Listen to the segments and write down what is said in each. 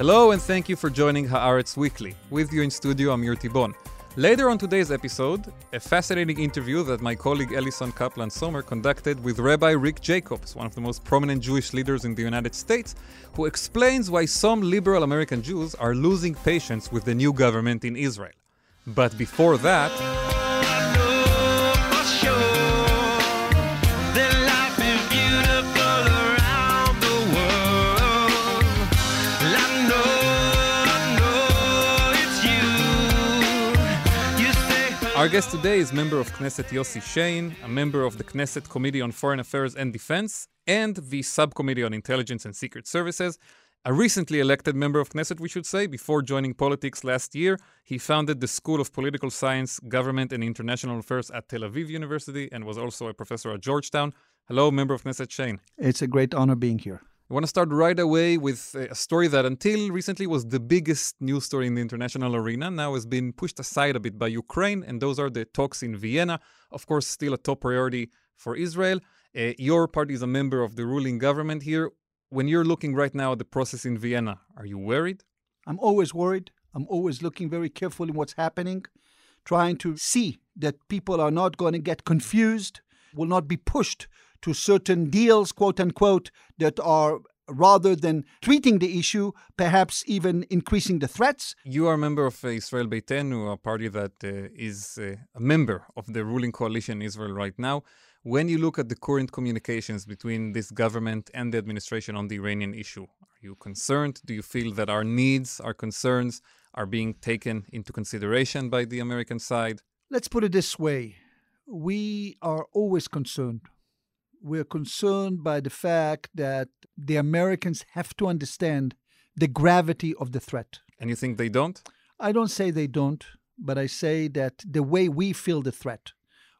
Hello and thank you for joining Haaretz Weekly. With you in studio, I'm Amir Tibon. Later on today's episode, a fascinating interview that my colleague Allison Kaplan Sommer conducted with Rabbi Rick Jacobs, one of the most prominent Jewish leaders in the United States, who explains why some liberal American Jews are losing patience with the new government in Israel. But before that, Our guest today is member of Knesset Yossi Shain, a member of the Knesset Committee on Foreign Affairs and Defense, and the Subcommittee on Intelligence and Secret Services. A recently elected member of Knesset, we should say, before joining politics last year, he founded the School of Political Science, Government and International Affairs at Tel Aviv University and was also a professor at Georgetown. Hello, member of Knesset Shain. It's a great honor being here. I want to start right away with a story that until recently was the biggest news story in the international arena. Now has been pushed aside a bit by Ukraine, and those are the talks in Vienna. Of course, still a top priority for Israel. Uh, your party is a member of the ruling government here. When you're looking right now at the process in Vienna, are you worried? I'm always worried. I'm always looking very carefully what's happening, trying to see that people are not going to get confused, will not be pushed to certain deals, quote unquote, that are rather than treating the issue, perhaps even increasing the threats. You are a member of Israel Beiteinu, a party that uh, is uh, a member of the ruling coalition in Israel right now. When you look at the current communications between this government and the administration on the Iranian issue, are you concerned? Do you feel that our needs, our concerns are being taken into consideration by the American side? Let's put it this way we are always concerned we're concerned by the fact that the Americans have to understand the gravity of the threat. And you think they don't? I don't say they don't, but I say that the way we feel the threat,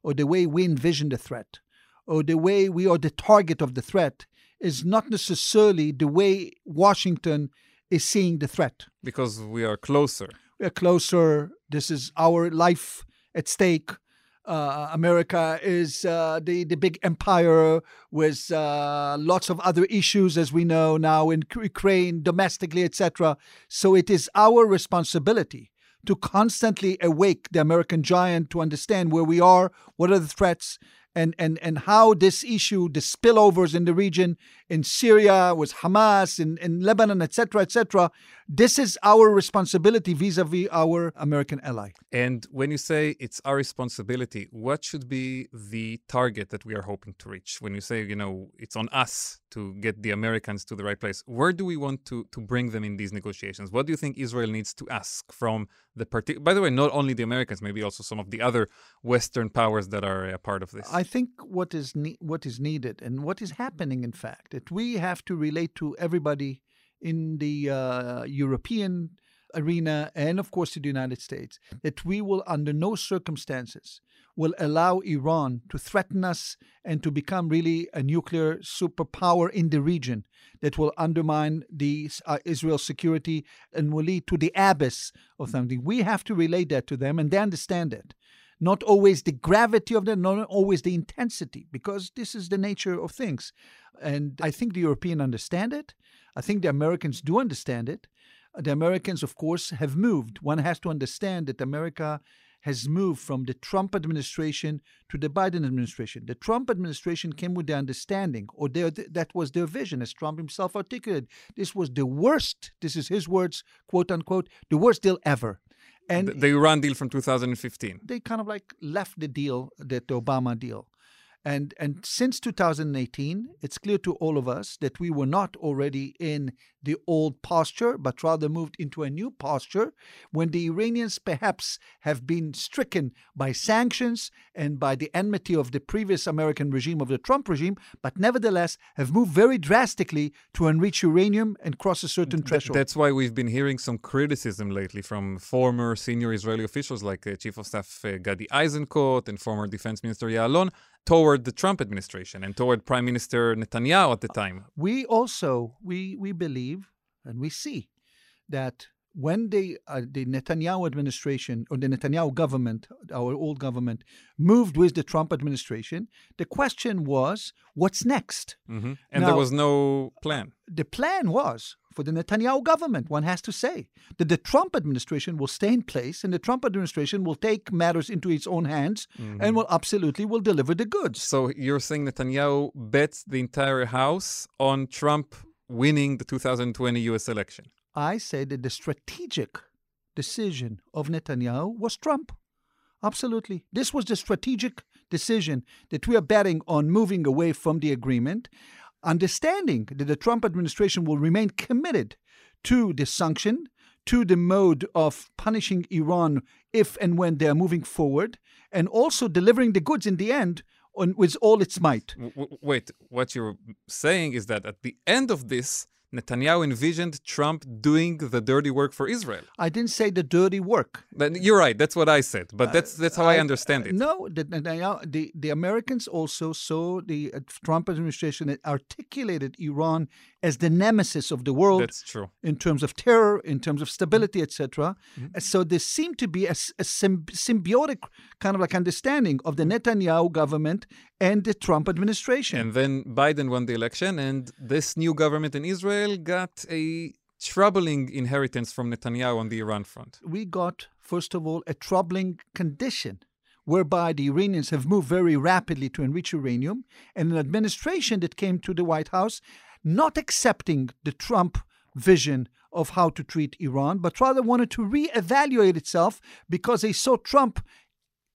or the way we envision the threat, or the way we are the target of the threat is not necessarily the way Washington is seeing the threat. Because we are closer. We are closer. This is our life at stake uh, America is uh, the the big empire with uh, lots of other issues, as we know now in Ukraine, domestically, etc. So it is our responsibility to constantly awake the American giant to understand where we are, what are the threats, and, and, and how this issue, the spillovers in the region, in Syria, with Hamas, in, in Lebanon, etc., etc., this is our responsibility vis-a-vis our American ally. And when you say it's our responsibility, what should be the target that we are hoping to reach? When you say, you know, it's on us to get the Americans to the right place, where do we want to, to bring them in these negotiations? What do you think Israel needs to ask from the party? By the way, not only the Americans, maybe also some of the other Western powers that are a part of this. I think what is ne- what is needed and what is happening, in fact, that we have to relate to everybody in the uh, European arena and, of course, to the United States, that we will, under no circumstances, will allow Iran to threaten us and to become really a nuclear superpower in the region that will undermine the uh, Israel's security and will lead to the abyss of something. We have to relate that to them, and they understand it. Not always the gravity of that, not always the intensity, because this is the nature of things. And I think the European understand it. I think the Americans do understand it. Uh, the Americans, of course, have moved. One has to understand that America has moved from the Trump administration to the Biden administration. The Trump administration came with the understanding, or their, that was their vision, as Trump himself articulated. This was the worst, this is his words, quote unquote, the worst deal ever. And the, the Iran deal from 2015. They kind of like left the deal, the Obama deal. And, and since 2018, it's clear to all of us that we were not already in the old posture, but rather moved into a new posture when the Iranians perhaps have been stricken by sanctions and by the enmity of the previous American regime, of the Trump regime, but nevertheless have moved very drastically to enrich uranium and cross a certain threshold. That's why we've been hearing some criticism lately from former senior Israeli officials like uh, Chief of Staff uh, Gadi Eisenkot and former Defense Minister Ya'alon toward the Trump administration and toward Prime Minister Netanyahu at the uh, time. We also we we believe and we see that when the uh, the Netanyahu administration or the Netanyahu government, our old government, moved with the Trump administration, the question was, what's next? hmm And Now- there was no plan. The plan was for the Netanyahu government, one has to say, that the Trump administration will stay in place and the Trump administration will take matters into its own hands and will absolutely will deliver the goods. So you're saying Netanyahu bets the entire House on Trump winning the 2020 U.S. election. I said that the strategic decision of Netanyahu was Trump. Absolutely. This was the strategic decision that we are betting on moving away from the agreement, understanding that the Trump administration will remain committed to the sanction, to the mode of punishing Iran if and when they are moving forward, and also delivering the goods in the end on, with all its might. W- wait, what you're saying is that at the end of this, Netanyahu envisioned Trump doing the dirty work for Israel. I didn't say the dirty work. You're right. That's what I said. But that's that's how I, understand it. No, the, the, the, Americans also saw the uh, Trump administration articulated Iran as the nemesis of the world That's true. in terms of terror, in terms of stability, etc. Mm-hmm. So there seemed to be a sym- symbiotic kind of like understanding of the Netanyahu government and the Trump administration. And then Biden won the election, and this new government in Israel got a troubling inheritance from Netanyahu on the Iran front. we got, first of all, a troubling condition whereby the Iranians have moved very rapidly to enrich uranium, and an administration that came to the White House not accepting the Trump vision of how to treat Iran, but rather wanted to reevaluate itself because they saw Trump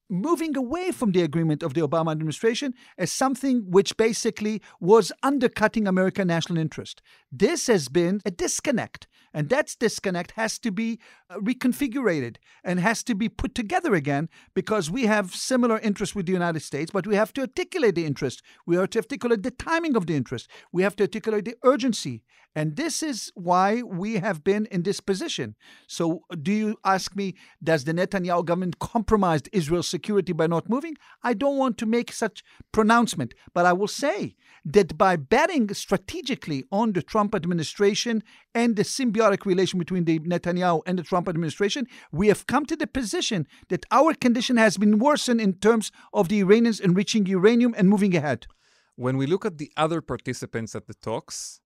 moving away from the agreement of the Obama administration as something which basically was undercutting American national interest. This has been a disconnect, and that disconnect has to be uh, reconfigured and has to be put together again because we have similar interests with the United States, but we have to articulate the interest. We have to articulate the timing of the interest. We have to articulate the urgency. And this is why we have been in this position. So, do you ask me, does the Netanyahu government compromise Israel's security by not moving? I don't want to make such pronouncement, but I will say that by betting strategically on the Trump administration and the symbiotic relation between the Netanyahu and the Trump administration, we have come to the position that our condition has been worsened in terms of the Iranians enriching uranium and moving ahead. When we look at the other participants at the talks,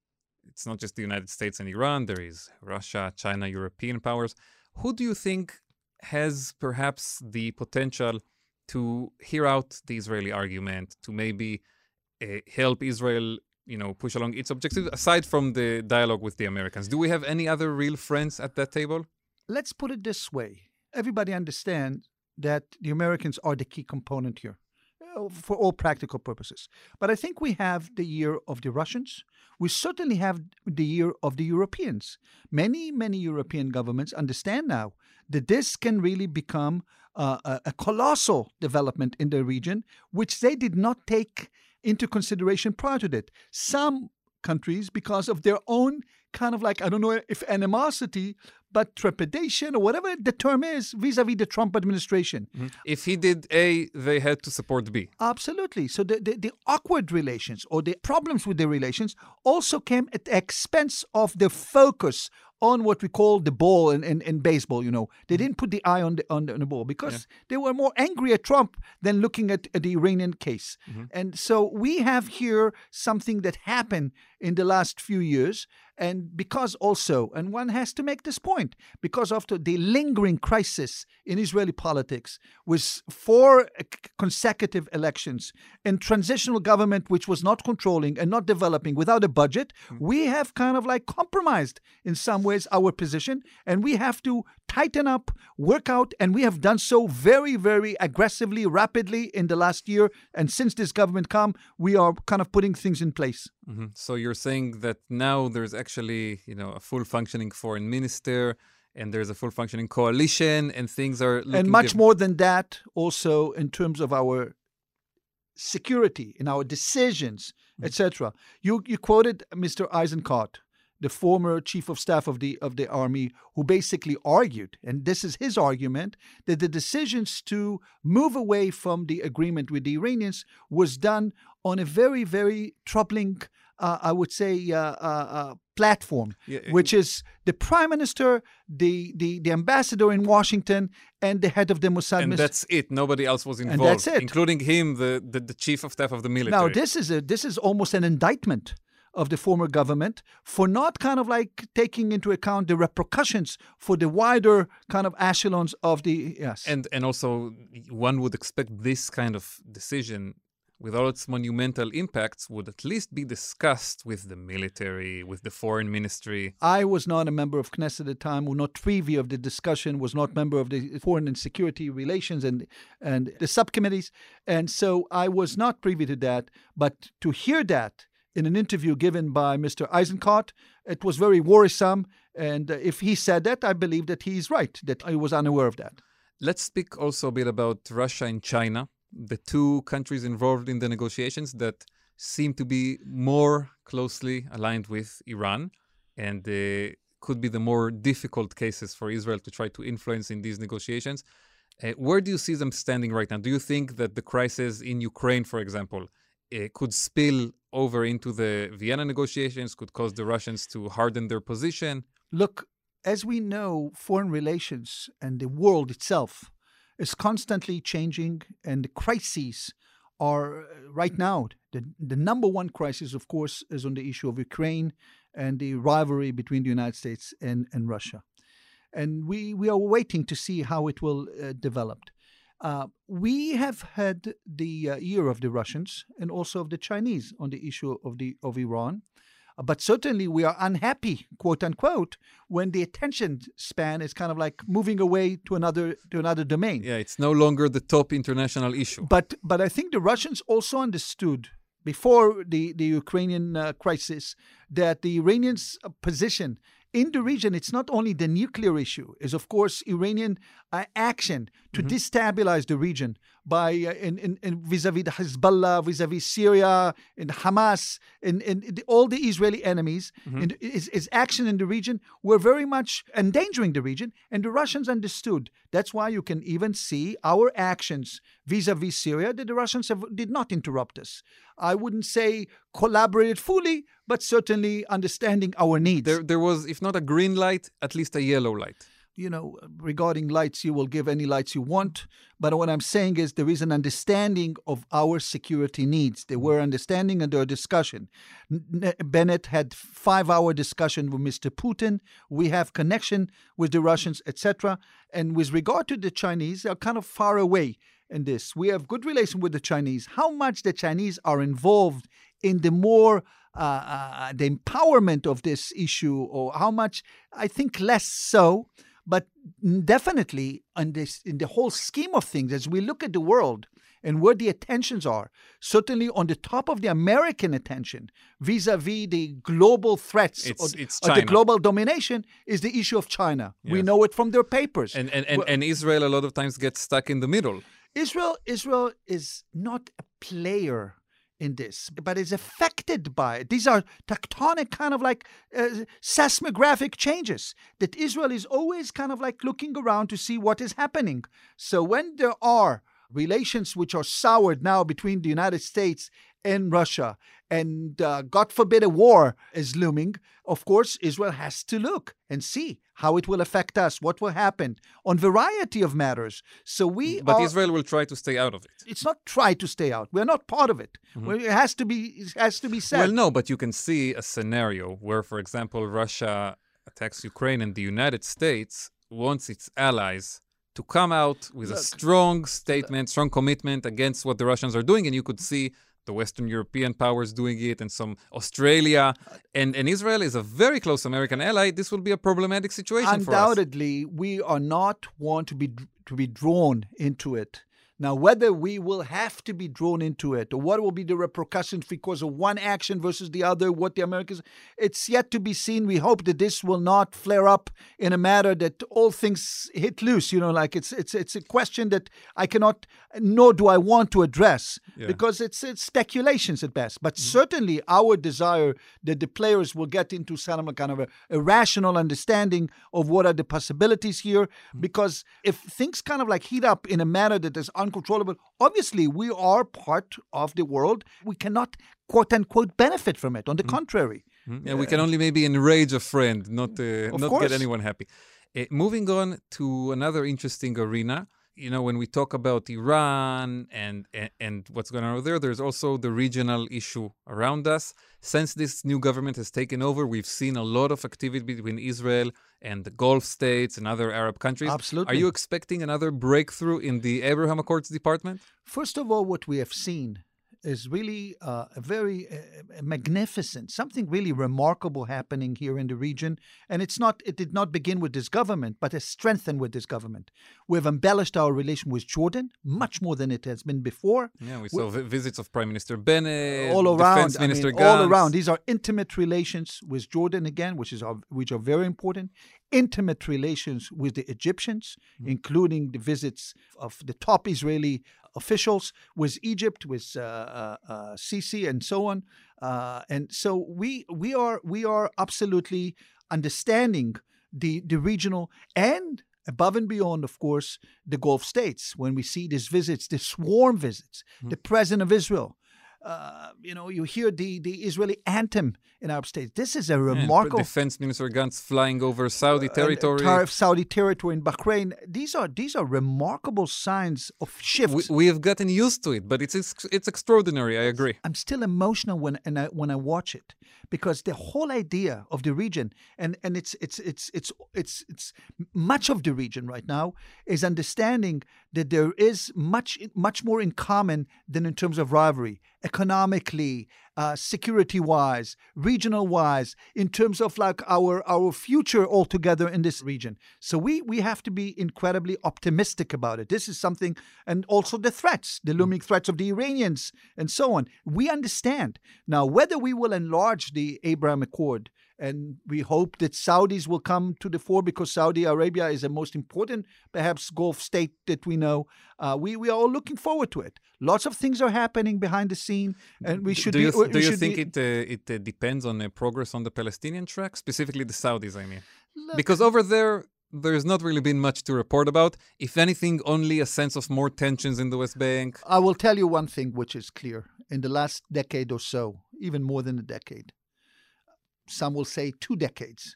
it's not just the United States and Iran, there is Russia, China, European powers. Who do you think has perhaps the potential to hear out the Israeli argument, to maybe help Israel, you know, push along its objectives, aside from the dialogue with the Americans? Do we have any other real friends at that table? Let's put it this way everybody understands that the Americans are the key component here uh, for all practical purposes. But I think we have the year of the Russians. We certainly have the year of the Europeans. Many, many European governments understand now that this can really become uh, a, a colossal development in the region, which they did not take into consideration prior to that. Some countries, because of their own kind of like, I don't know if animosity, but trepidation or whatever the term is vis a vis the Trump administration. Mm-hmm. If he did A, they had to support B. Absolutely. So the, the, the awkward relations or the problems with the relations also came at the expense of the focus on what we call the ball in, in, in baseball, you know. They mm-hmm. didn't put the eye on the on the, on the ball because they were more angry at Trump than looking at, at the Iranian case. Mm-hmm. And so we have here something that happened in the last few years. And because also, and one has to make this point, because of the, lingering crisis in Israeli politics with four consecutive elections and transitional government which was not controlling and not developing without a budget, hmm. we have kind of like compromised in some ways our position and we have to tighten up, work out, and we have done so very, very aggressively, rapidly in the last year. And since this government come, we are kind of putting things in place. Mhm. So you're saying that now there's actually, you know, a full functioning foreign minister, and there's a full functioning coalition, and things are looking and much more than that also in terms of our security in our decisions etc you you quoted mr eisenkot the former chief of staff of the of the army who basically argued and this is his argument that the decisions to move away from the agreement with the Iranians was done on a very, very troubling, uh, I would say, uh, uh, uh platform, yeah. which is the prime minister, the, the, the ambassador in Washington, and the head of the Mossad. And that's it. Nobody else was involved, and that's it. including him, the, the, the chief of staff of the military. Now, this is a, this is almost an indictment of the former government for not kind of like taking into account the repercussions for the wider kind of echelons of the yes and and also one would expect this kind of decision with all its monumental impacts, would at least be discussed with the military, with the foreign ministry. I was not a member of Knesset at the time, was not privy of the discussion, was not member of the foreign and security relations and and the subcommittees, and so I was not privy to that. But to hear that in an interview given by Mr. Eisenkot, it was very worrisome. And if he said that, I believe that he's right, that I was unaware of that. Let's speak also a bit about Russia and China the two countries involved in the negotiations that seem to be more closely aligned with Iran and uh, could be the more difficult cases for Israel to try to influence in these negotiations. Uh, where do you see them standing right now? Do you think that the crisis in Ukraine, for example, uh, could spill over into the Vienna negotiations, could cause the Russians to harden their position? Look, as we know, foreign relations and the world itself is constantly changing, and the crises are uh, right now the, the number one crisis, of course, is on the issue of Ukraine and the rivalry between the United States and, and Russia. And we, we are waiting to see how it will uh, develop. Uh, we have had the uh, year of the Russians and also of the Chinese on the issue of the of Iran. But certainly we are unhappy, quote unquote, when the attention span is kind of like moving away to another to another domain. Yeah, it's no longer the top international issue. But but I think the Russians also understood before the the Ukrainian uh, crisis that the Iranians' position in the region, it's not only the nuclear issue, is of course Iranian uh, action to mm-hmm. destabilize the region by uh, in, in, in, vis-a-vis the Hezbollah, vis-a-vis Syria, and Hamas, and, and all the Israeli enemies. Mm-hmm. And his, his action in the region were very much endangering the region, and the Russians understood. That's why you can even see our actions vis-a-vis Syria that the Russians have, did not interrupt us. I wouldn't say collaborated fully, but certainly understanding our needs. There, there was, if not a green light, at least a yellow light you know, regarding lights, you will give any lights you want. But what I'm saying is there is an understanding of our security needs. There were understanding and there were discussion. Bennett had five-hour discussion with Mr. Putin. We have connection with the Russians, etc. And with regard to the Chinese, they're kind of far away in this. We have good relation with the Chinese. How much the Chinese are involved in the more uh, uh, the empowerment of this issue, or how much I think less so. But definitely, in, this, in the whole scheme of things, as we look at the world and where the attentions are, certainly on the top of the American attention vis a vis the global threats it's, or, it's or, the global domination, is the issue of China. Yes. We know it from their papers. And, and, and, and Israel, a lot of times, gets stuck in the middle. Israel, Israel is not a player in this, but is affected by it. These are tectonic kind of like uh, seismographic changes that Israel is always kind of like looking around to see what is happening. So when there are relations which are soured now between the United States and Russia, and uh, God forbid a war is looming, of course, Israel has to look and see how it will affect us, what will happen on variety of matters. So we, but are, Israel will try to stay out of it. It's not try to stay out. We're not part of it. Mm-hmm. It has to be. It has to be said. Well, no, but you can see a scenario where, for example, Russia attacks Ukraine, and the United States wants its allies to come out with Look, a strong statement, strong commitment against what the Russians are doing, and you could see the Western European powers doing it, and some Australia, and, and Israel is a very close American ally. This will be a problematic situation. Undoubtedly, we are not want to be to be drawn into it. Now, whether we will have to be drawn into it or what will be the repercussions because of one action versus the other, what the Americans, it's yet to be seen. We hope that this will not flare up in a matter that all things hit loose. You know, like it's it's it's a question that I cannot, nor do I want to address yeah. because it's it's speculations at best. But mm-hmm. certainly, our desire that the players will get into some kind of a, a rational understanding of what are the possibilities here, mm-hmm. because if things kind of like heat up in a manner that is un uncontrollable. Obviously, we are part of the world. We cannot, quote unquote, benefit from it. On the mm. contrary. Mm. Yeah, we can only maybe enrage a friend, not, uh, not get anyone happy. Uh, moving on to another interesting arena you know, when we talk about Iran and, and, and what's going on over there, there's also the regional issue around us. Since this new government has taken over, we've seen a lot of activity between Israel and the Gulf states and other Arab countries. Absolutely. Are you expecting another breakthrough in the Abraham Accords department? First of all, what we have seen is really uh, a very uh, magnificent, something really remarkable happening here in the region. And it's not, it did not begin with this government, but has strengthened with this government. We've embellished our relation with Jordan much more than it has been before. Yeah, we saw visits of Prime Minister Bennett, all around, Defense Minister I mean, all around. These are intimate relations with Jordan again, which is our, which are very important intimate relations with the Egyptians, mm-hmm. including the visits of the top Israeli officials, with Egypt, with uh, uh, uh, Sisi, and so on. Uh, and so we we are we are absolutely understanding the the regional and above and beyond, of course, the Gulf states. When we see these visits, the swarm visits, mm-hmm. the president of Israel, uh, you know, you hear the, the Israeli anthem in Arab states. This is a remarkable. Defense Minister Gantz flying over Saudi uh, territory. Uh, Saudi territory in Bahrain. These are these are remarkable signs of shift. We, we have gotten used to it, but it's it's extraordinary. I agree. I'm still emotional when and I, when I watch it because the whole idea of the region and and it's it's it's it's it's it's much of the region right now is understanding that there is much much more in common than in terms of rivalry economically, uh, security wise, regional wise, in terms of like our our future altogether in this region. So we we have to be incredibly optimistic about it. This is something, and also the threats, the looming threats of the Iranians, and so on. We understand now whether we will enlarge the Abraham Accord and we hope that Saudis will come to the fore because Saudi Arabia is the most important, perhaps, Gulf state that we know. Uh, we we are all looking forward to it. Lots of things are happening behind the scene, and we should. Do you, be, do you think be, it uh, it uh, depends on the progress on the Palestinian track, specifically the Saudis? I mean, look, because over there. There's not really been much to report about. If anything, only a sense of more tensions in the West Bank. I will tell you one thing which is clear. In the last decade or so, even more than a decade, some will say two decades.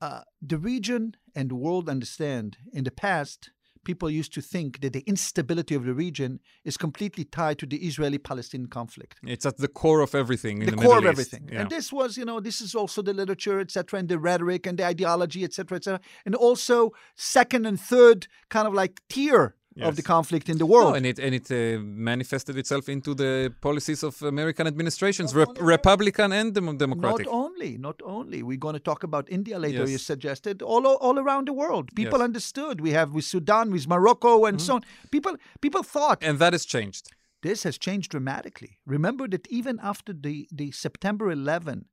Uh, the region and the world understand in the past, people used to think that the instability of the region is completely tied to the Israeli Palestinian conflict. It's at the core of everything. the, the core of everything. Yeah. And this was, you know, this is also the literature, etc., and the rhetoric and the ideology, etc., etc., and also second and third kind of like tier yes. of the conflict in the world. No, and it and it uh, manifested itself into the policies of American administrations, Rep- Republican and dem- Democratic. Not only, not only. We're going to talk about India later. Yes. You suggested all all around the world. People yes. understood. We have with Sudan, with Morocco, and mm-hmm. so on. People people thought, and that has changed. This has changed dramatically. Remember that even after the the September 11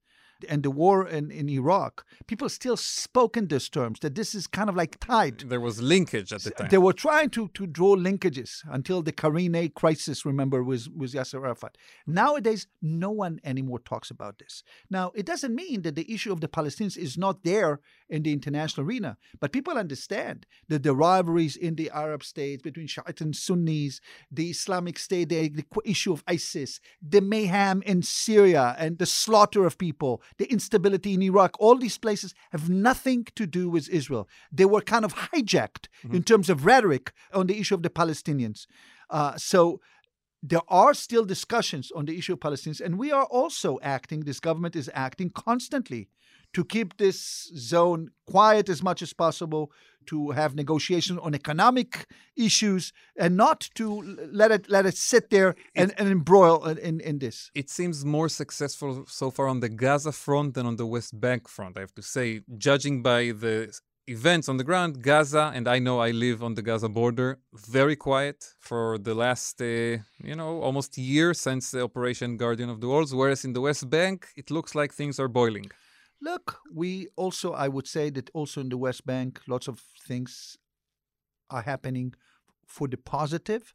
and the war in, in Iraq, people still spoke in these terms that this is kind of like tied. There was linkage at the time. They were trying to, to draw linkages until the Karine crisis, remember, was, was Yasser Arafat. Nowadays, no one anymore talks about this. Now, it doesn't mean that the issue of the Palestinians is not there in the international arena, but people understand that the rivalries in the Arab states between Shiite and Sunnis, the Islamic State, the, the issue of ISIS, the mayhem in Syria, and the slaughter of people, the instability in Iraq, all these places have nothing to do with Israel. They were kind of hijacked mm-hmm. in terms of rhetoric on the issue of the Palestinians. Uh, so there are still discussions on the issue of Palestinians, and we are also acting, this government is acting constantly to keep this zone quiet as much as possible, to have negotiations on economic issues, and not to let it let it sit there and, it, and embroil in, in this. It seems more successful so far on the Gaza front than on the West Bank front, I have to say, judging by the events on the ground, Gaza, and I know I live on the Gaza border, very quiet for the last, uh, you know, almost year since the Operation Guardian of the Walls. Whereas in the West Bank, it looks like things are boiling. Look, we also, I would say that also in the West Bank, lots of things are happening for the positive.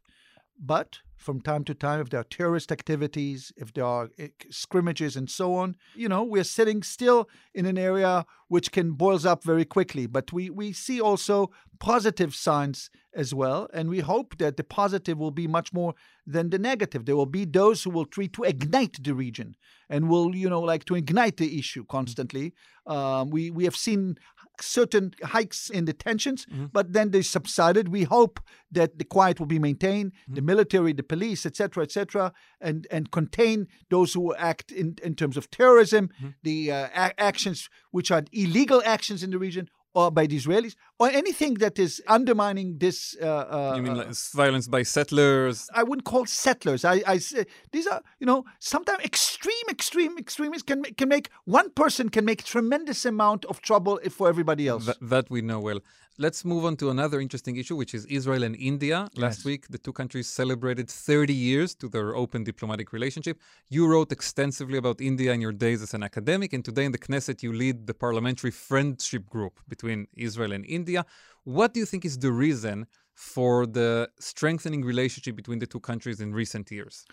But from time to time, if there are terrorist activities, if there are eh, scrimmages and so on, you know, we're sitting still in an area which can boils up very quickly. But we, we see also positive signs as well. And we hope that the positive will be much more than the negative. There will be those who will try to ignite the region and will, you know, like to ignite the issue constantly. Um, we, we have seen certain hikes in the tensions, mm-hmm. but then they subsided. We hope that the quiet will be maintained, mm-hmm. the military, the police, etc., etc., and and contain those who act in in terms of terrorism, mm-hmm. the uh, a- actions which are illegal actions in the region, or by the Israelis, or anything that is undermining this. Uh, uh, you mean like violence by settlers? I wouldn't call settlers. I, I say these are, you know, sometimes extreme, extreme extremists can can make one person can make tremendous amount of trouble for everybody else. Th- that we know well. Let's move on to another interesting issue, which is Israel and India. Last yes. week, the two countries celebrated 30 years to their open diplomatic relationship. You wrote extensively about India in your days as an academic, and today in the Knesset, you lead the parliamentary friendship group between Israel and India. What do you think is the reason for the strengthening relationship between the two countries in recent years?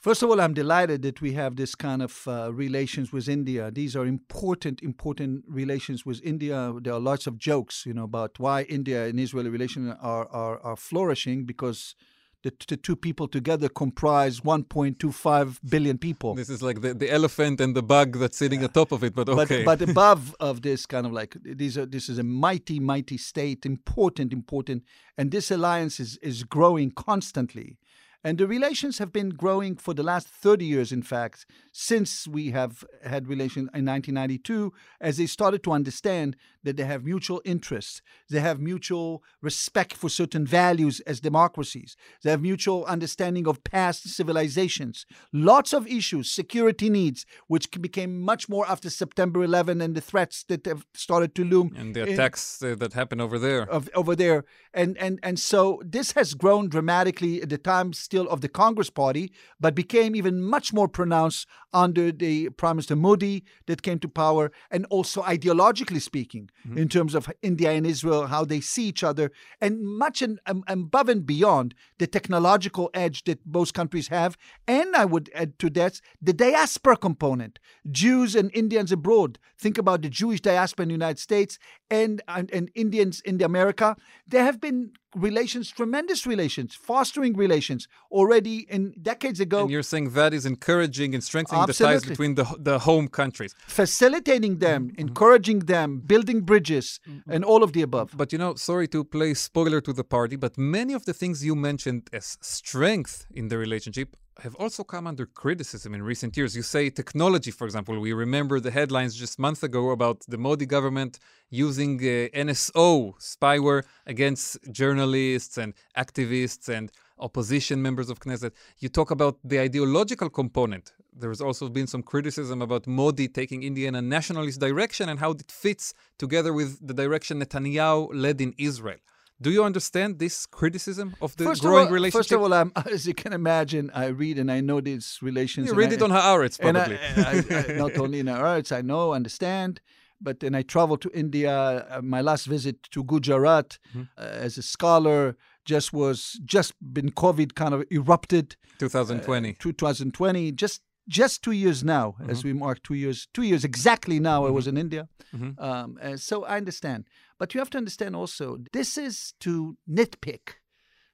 First of all, I'm delighted that we have this kind of uh, relations with India. These are important, important relations with India. There are lots of jokes, you know, about why India and Israeli relations are, are, are flourishing because the, the two people together comprise 1.25 billion people. This is like the, the elephant and the bug that's sitting yeah. atop of it, but okay. But, but above of this kind of like these are this is a mighty, mighty state, important, important, and this alliance is is growing constantly. And the relations have been growing for the last 30 years, in fact, since we have had relations in 1992, as they started to understand that they have mutual interests, they have mutual respect for certain values as democracies, they have mutual understanding of past civilizations, lots of issues, security needs, which became much more after September 11 and the threats that have started to loom. And the attacks in, uh, that happened over there. Of, over there. And, and, and so this has grown dramatically at the time still of the Congress Party, but became even much more pronounced under the Prime Minister Modi that came to power, and also ideologically speaking, mm-hmm. in terms of India and Israel, how they see each other, and much in, um, above and beyond the technological edge that both countries have. And I would add to that the diaspora component Jews and Indians abroad. Think about the Jewish diaspora in the United States and, and, and Indians in America. There have been relations, tremendous relations, fostering relations already in decades ago. And you're saying that is encouraging and strengthening Absolutely. the ties between the, the home countries. Facilitating them, mm-hmm. encouraging them, building bridges, mm-hmm. and all of the above. But you know, sorry to play spoiler to the party, but many of the things you mentioned as strength in the relationship have also come under criticism in recent years. You say technology, for example. We remember the headlines just months ago about the Modi government using uh, NSO spyware against journalists and activists and opposition members of Knesset. You talk about the ideological component. There has also been some criticism about Modi taking India in a nationalist direction and how it fits together with the direction Netanyahu led in Israel. Do you understand this criticism of the first growing of all, relationship? First of all, I'm, as you can imagine, I read and I know these relations. You read I, it on Haaretz, probably. I, I, not only in Haaretz, I know, understand. But then I traveled to India. Uh, my last visit to Gujarat mm-hmm. uh, as a scholar just was just been COVID kind of erupted. 2020. Uh, 2020. Just just two years now, mm-hmm. as we mark two years, two years exactly now, mm-hmm. I was in India. Mm-hmm. Um, uh, so I understand. But you have to understand also, this is to nitpick.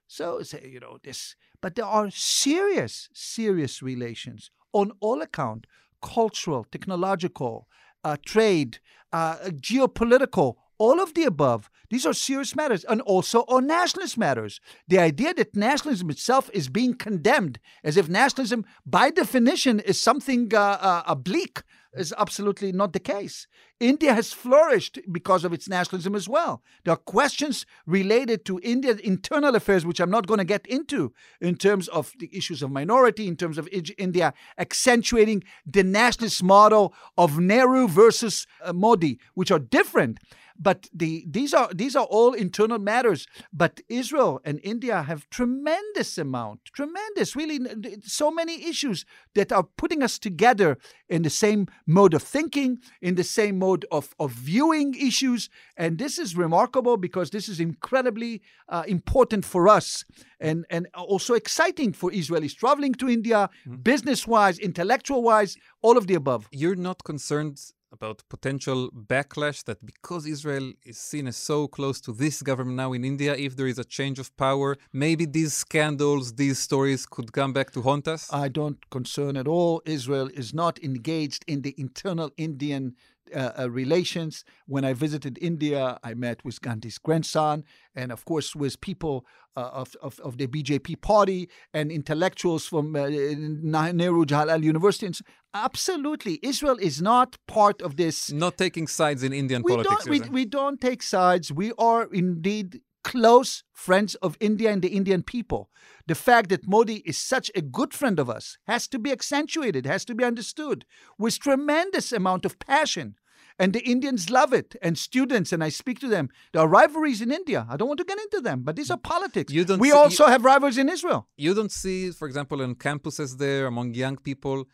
So say, you know, this, but there are serious, serious relations on all account, cultural, technological, uh, trade, uh, geopolitical, all of the above. These are serious matters and also on nationalist matters. The idea that nationalism itself is being condemned as if nationalism, by definition, is something uh, uh, oblique is absolutely not the case. India has flourished because of its nationalism as well. There are questions related to India's internal affairs, which I'm not going to get into, in terms of the issues of minority, in terms of India accentuating the nationalist model of Nehru versus uh, Modi, which are different. But the these are these are all internal matters. But Israel and India have tremendous amount, tremendous, really, so many issues that are putting us together in the same mode of thinking, in the same mode of of viewing issues, and this is remarkable because this is incredibly uh, important for us and and also exciting for Israelis traveling to India, mm-hmm. business wise, intellectual wise, all of the above. You're not concerned about potential backlash that because Israel is seen as so close to this government now in India, if there is a change of power, maybe these scandals, these stories could come back to haunt us? I don't concern at all. Israel is not engaged in the internal Indian uh, uh, relations. When I visited India, I met with Gandhi's grandson, and of course with people uh, of, of, of the BJP party and intellectuals from uh, Nehru Jawaharlal University. And so, absolutely, Israel is not part of this. Not taking sides in Indian we politics. Don't, we, we don't take sides. We are indeed close friends of India and the Indian people. The fact that Modi is such a good friend of us has to be accentuated, has to be understood with tremendous amount of passion. And the Indians love it, and students, and I speak to them. There are rivalries in India. I don't want to get into them, but these are politics. You don't we see, also have rivals in Israel. You don't see, for example, on campuses there among young people,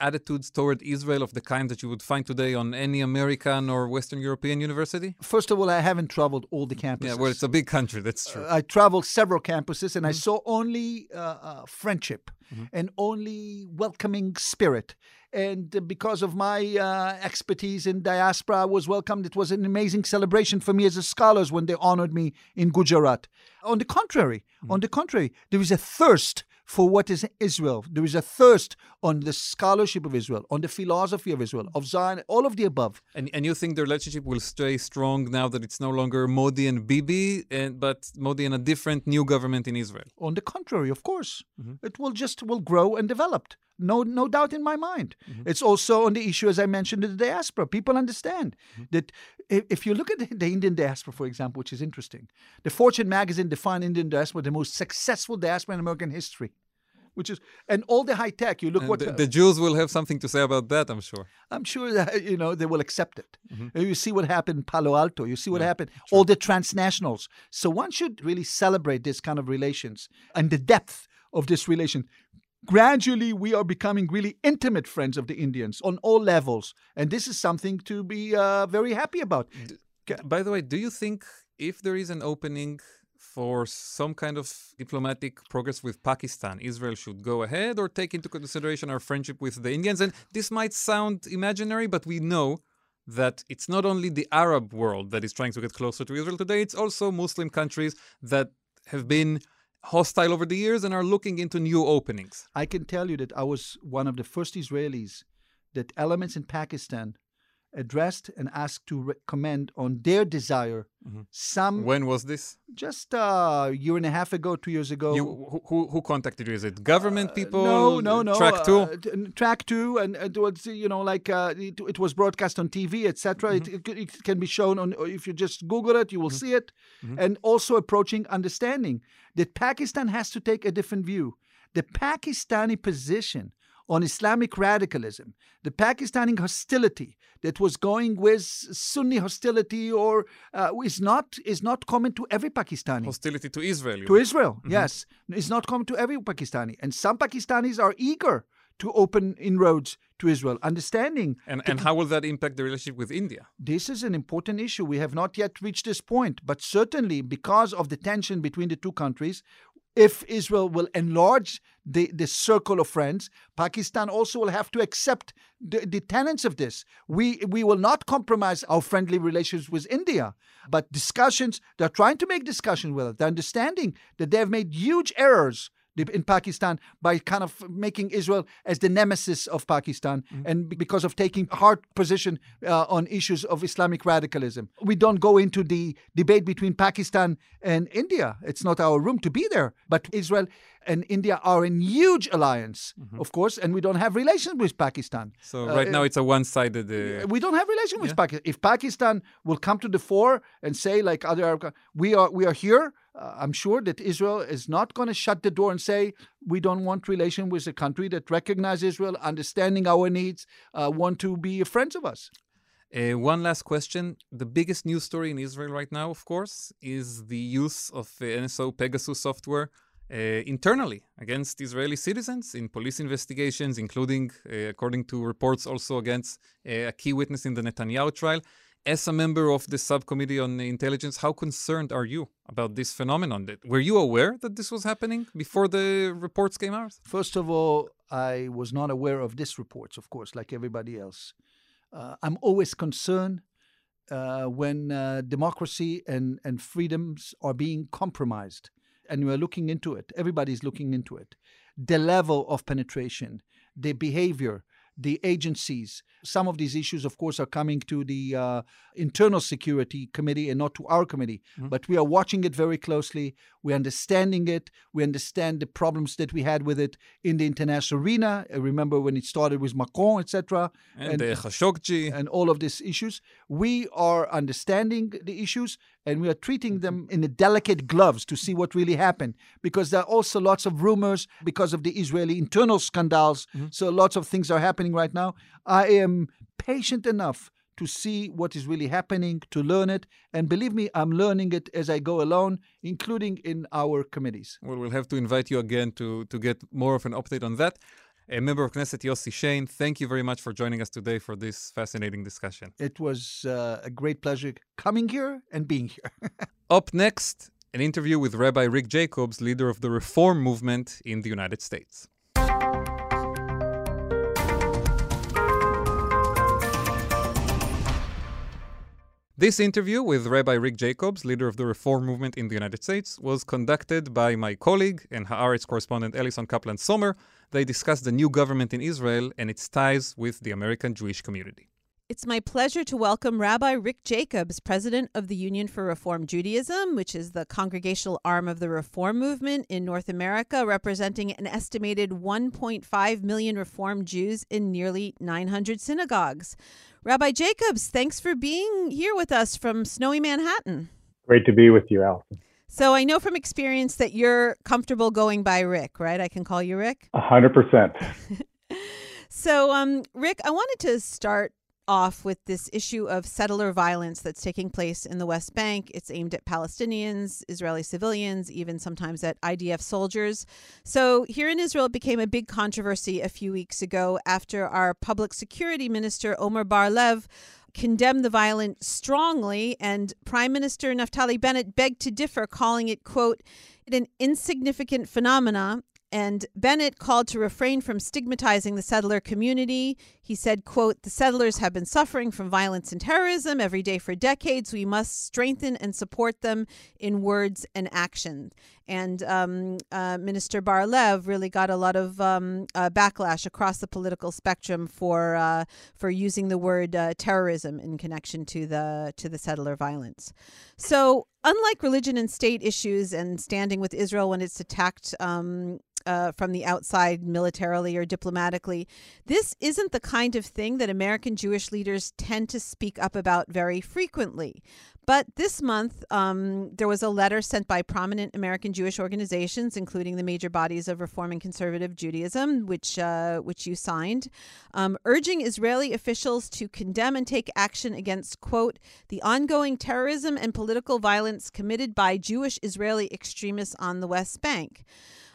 attitudes toward Israel of the kind that you would find today on any American or Western European university? First of all, I haven't traveled all the campuses. Yeah, well, it's a big country, that's true. Uh, I traveled several campuses and mm-hmm. I saw only uh, uh friendship mm-hmm. and only welcoming spirit. And because of my uh, expertise in diaspora, I was welcomed. It was an amazing celebration for me as a scholars when they honored me in Gujarat. On the contrary, mm-hmm. on the contrary, there is a thirst for what is Israel. There is a thirst on the scholarship of Israel, on the philosophy of Israel, of Zion, all of the above. And, and you think the relationship will stay strong now that it's no longer Modi and Bibi, and, but Modi and a different new government in Israel? On the contrary, of course. Mm-hmm. It will just will grow and develop. No, no doubt in my mind. Mm-hmm. It's also on the issue, as I mentioned, the diaspora. People understand mm-hmm. that if you look at the Indian diaspora, for example, which is interesting, the Fortune magazine defined Indian diaspora the most successful diaspora in American history which is and all the high tech. You look and what the, the, Jews will have something to say about that. I'm sure. I'm sure that you know they will accept it. Mm-hmm. You see what happened in Palo Alto. You see what yeah, happened. All the transnationals. So one should really celebrate this kind of relations and the depth of this relation. Gradually, we are becoming really intimate friends of the Indians on all levels, and this is something to be uh, very happy about. By the way, do you think if there is an opening for some kind of diplomatic progress with Pakistan, Israel should go ahead or take into consideration our friendship with the Indians. And this might sound imaginary, but we know that it's not only the Arab world that is trying to get closer to Israel today, it's also Muslim countries that have been hostile over the years and are looking into new openings. I can tell you that I was one of the first Israelis that elements in Pakistan addressed and asked to recommend on their desire mm-hmm. some. When was this? Just a year and a half ago, two years ago. You, who, who contacted you? Is it government uh, people? No, no, no. Track two. Uh, track two, and it was you know like uh, it, it, was broadcast on TV, etc. Mm-hmm. It, it, it, can be shown on if you just Google it, you will mm-hmm. see it, mm-hmm. and also approaching understanding that Pakistan has to take a different view. The Pakistani position on Islamic radicalism, the Pakistani hostility that was going with Sunni hostility or uh, is not is not common to every Pakistani. Hostility to Israel. To Israel, mm-hmm. yes, is not common to every Pakistani, and some Pakistanis are eager to open inroads to Israel, understanding. And, and how will that impact the relationship with India? This is an important issue. We have not yet reached this point, but certainly because of the tension between the two countries, if Israel will enlarge the, the circle of friends, Pakistan also will have to accept the, the tenets of this. We we will not compromise our friendly relations with India, but discussions, they're trying to make discussion with it. They're understanding that they have made huge errors in Pakistan by kind of making Israel as the nemesis of Pakistan mm-hmm. and because of taking hard position uh, on issues of Islamic radicalism. We don't go into the debate between Pakistan and India. It's not our room to be there. But Israel and India are in huge alliance, mm-hmm. of course, and we don't have relations with Pakistan. So uh, right now it's a one-sided. Uh... We don't have relations with yeah. Pakistan. If Pakistan will come to the fore and say, like other Arab, we are we are here uh, I'm sure that Israel is not going to shut the door and say we don't want relation with a country that recognizes Israel, understanding our needs, uh, want to be friends of us. Uh, one last question. The biggest news story in Israel right now, of course, is the use of uh, NSO Pegasus software uh, internally against Israeli citizens in police investigations, including, uh, according to reports, also against uh, a key witness in the Netanyahu trial. As a member of the subcommittee on intelligence, how concerned are you about this phenomenon? Were you aware that this was happening before the reports came out? First of all, I was not aware of these reports, of course, like everybody else. Uh, I'm always concerned uh, when uh, democracy and, and freedoms are being compromised and we're looking into it. Everybody's looking into it. The level of penetration, the behavior, the agencies. Some of these issues, of course, are coming to the uh, internal security committee and not to our committee. Mm-hmm. But we are watching it very closely. We're understanding it. We understand the problems that we had with it in the international arena. I remember when it started with Macron, etc., and, and Khashoggi, and all of these issues. We are understanding the issues and we are treating mm-hmm. them in the delicate gloves to see what really happened because there are also lots of rumors because of the Israeli internal scandals. Mm-hmm. So lots of things are happening right now. I am patient enough to see what is really happening, to learn it. And believe me, I'm learning it as I go along, including in our committees. Well, we'll have to invite you again to, to get more of an update on that. A member of Knesset, Yossi Shain, thank you very much for joining us today for this fascinating discussion. It was uh, a great pleasure coming here and being here. Up next, an interview with Rabbi Rick Jacobs, leader of the Reform Movement in the United States. This interview with Rabbi Rick Jacobs, leader of the Reform Movement in the United States, was conducted by my colleague and Haaretz correspondent Allison Kaplan Sommer. They discussed the new government in Israel and its ties with the American Jewish community. It's my pleasure to welcome Rabbi Rick Jacobs, president of the Union for Reform Judaism, which is the congregational arm of the Reform movement in North America, representing an estimated 1.5 million Reform Jews in nearly 900 synagogues. Rabbi Jacobs, thanks for being here with us from snowy Manhattan. Great to be with you, Allison. So I know from experience that you're comfortable going by Rick, right? I can call you Rick? A hundred percent. So, um, Rick, I wanted to start off with this issue of settler violence that's taking place in the West Bank. It's aimed at Palestinians, Israeli civilians, even sometimes at IDF soldiers. So, here in Israel, it became a big controversy a few weeks ago after our public security minister, Omer Bar Lev, condemned the violence strongly, and Prime Minister Naftali Bennett begged to differ, calling it, quote, an insignificant phenomena and Bennett called to refrain from stigmatizing the settler community. He said, quote, "The settlers have been suffering from violence and terrorism every day for decades. We must strengthen and support them in words and action." And um, uh, Minister Bar-Lev really got a lot of um, uh, backlash across the political spectrum for uh, for using the word uh, terrorism in connection to the to the settler violence. So, unlike religion and state issues and standing with Israel when it's attacked um, uh, from the outside militarily or diplomatically. This isn't the kind of thing that American Jewish leaders tend to speak up about very frequently. But this month, um, there was a letter sent by prominent American Jewish organizations, including the major bodies of Reform and Conservative Judaism, which uh, which you signed, um, urging Israeli officials to condemn and take action against quote the ongoing terrorism and political violence committed by Jewish Israeli extremists on the West Bank.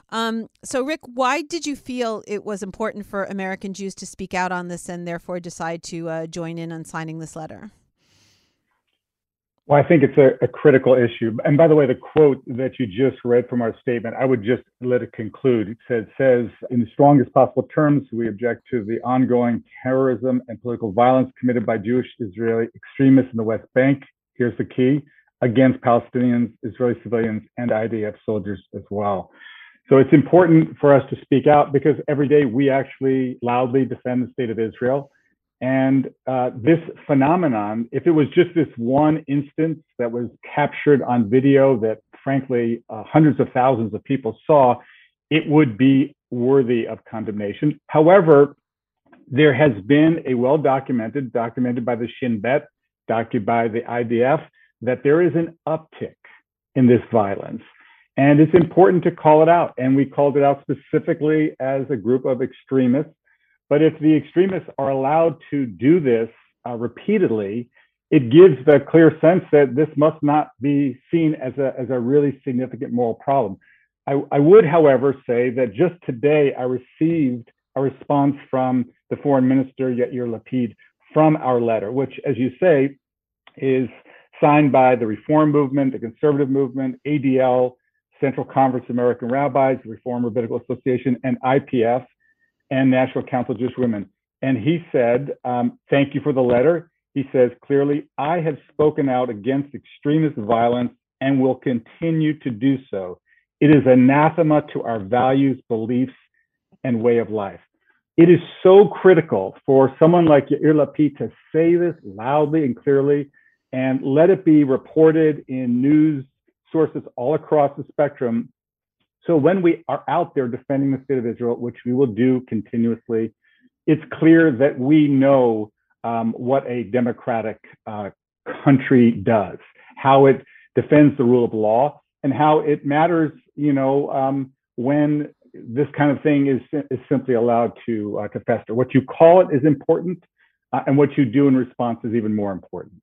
Um, so, Rick, why did you feel it was important for American Jews to speak out on this and therefore decide to uh, join in on signing this letter? Well, I think it's a, a, critical issue. And by the way, the quote that you just read from our statement, I would just let it conclude. It says, says in the strongest possible terms, we object to the ongoing terrorism and political violence committed by Jewish Israeli extremists in the West Bank. Here's the key against Palestinians, Israeli civilians, and IDF soldiers as well. So it's important for us to speak out because every day we actually loudly defend the state of Israel. And uh, this phenomenon, if it was just this one instance that was captured on video that frankly uh, hundreds of thousands of people saw, it would be worthy of condemnation. However, there has been a well documented, documented by the Shin Bet, documented by the IDF, that there is an uptick in this violence. And it's important to call it out. And we called it out specifically as a group of extremists. But if the extremists are allowed to do this uh, repeatedly, it gives the clear sense that this must not be seen as a, as a really significant moral problem. I, I would, however, say that just today I received a response from the foreign minister, Yair Lapid, from our letter, which, as you say, is signed by the Reform Movement, the Conservative Movement, ADL, Central Conference of American Rabbis, the Reform Rabbinical Association, and IPF, and National Council of Jewish Women. And he said, um, Thank you for the letter. He says clearly, I have spoken out against extremist violence and will continue to do so. It is anathema to our values, beliefs, and way of life. It is so critical for someone like Yair Lapid to say this loudly and clearly and let it be reported in news sources all across the spectrum. So when we are out there defending the state of Israel, which we will do continuously, it's clear that we know um, what a democratic uh, country does, how it defends the rule of law, and how it matters, you know, um, when this kind of thing is, is simply allowed to, uh, to fester. What you call it is important, uh, and what you do in response is even more important.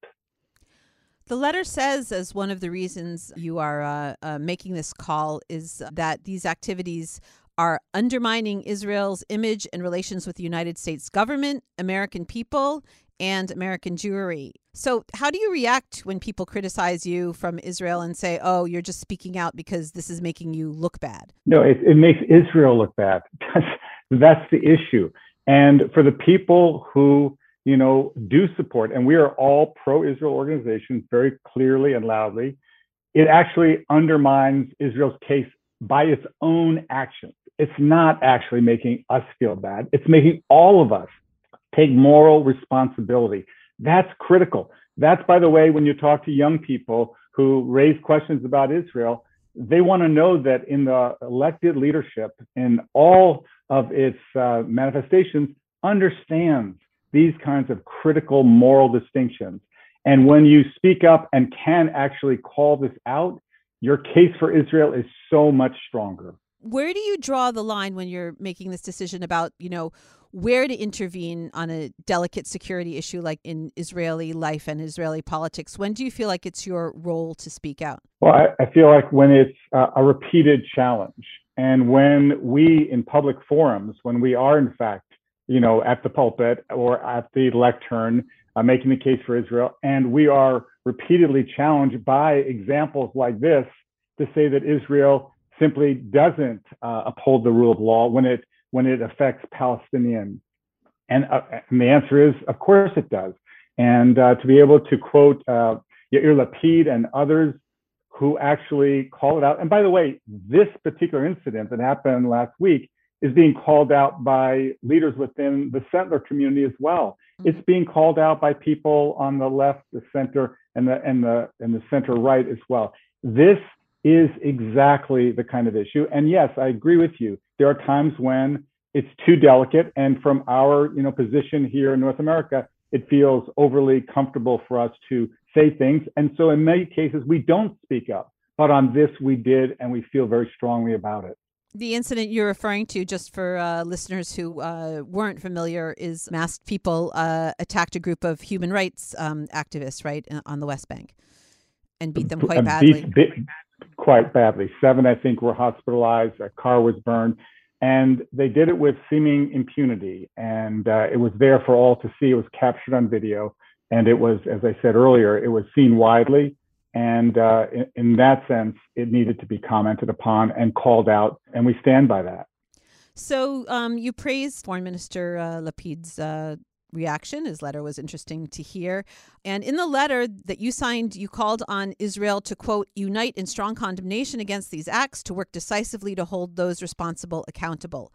The letter says, as one of the reasons you are uh, uh, making this call, is that these activities are undermining Israel's image and relations with the United States government, American people, and American Jewry. So, how do you react when people criticize you from Israel and say, oh, you're just speaking out because this is making you look bad? No, it, it makes Israel look bad. That's the issue. And for the people who you know, do support, and we are all pro-Israel organizations very clearly and loudly, it actually undermines Israel's case by its own actions. It's not actually making us feel bad. It's making all of us take moral responsibility. That's critical. That's, by the way, when you talk to young people who raise questions about Israel, they want to know that in the elected leadership, in all of its uh, manifestations, understands these kinds of critical moral distinctions. And when you speak up and can actually call this out, your case for Israel is so much stronger. Where do you draw the line when you're making this decision about, you know, where to intervene on a delicate security issue like in Israeli life and Israeli politics? When do you feel like it's your role to speak out? Well, I, I feel like when it's a repeated challenge and when we in public forums, when we are in fact you know, at the pulpit or at the lectern, uh, making the case for Israel. And we are repeatedly challenged by examples like this to say that Israel simply doesn't uh, uphold the rule of law when it when it affects Palestinians. And, uh, and the answer is, of course, it does. And uh, to be able to quote uh, Yair Lapid and others who actually call it out. And by the way, this particular incident that happened last week is being called out by leaders within the settler community as well. Mm-hmm. It's being called out by people on the left, the center, and the and the and the center right as well. This is exactly the kind of issue. And yes, I agree with you. There are times when it's too delicate, and from our you know position here in North America, it feels overly comfortable for us to say things. And so in many cases, we don't speak up. But on this, we did, and we feel very strongly about it. The incident you're referring to, just for uh, listeners who uh, weren't familiar, is masked people uh, attacked a group of human rights um, activists, right, on the West Bank, and beat them quite badly. Beat, beat, quite badly. Seven, I think, were hospitalized. A car was burned, and they did it with seeming impunity. And uh, it was there for all to see. It was captured on video, and it was, as I said earlier, it was seen widely. And uh, in, in, that sense, it needed to be commented upon and called out, and we stand by that. So um, you praised Foreign Minister uh, Lapid's uh, reaction. His letter was interesting to hear. And in the letter that you signed, you called on Israel to, quote, unite in strong condemnation against these acts, to work decisively to hold those responsible accountable.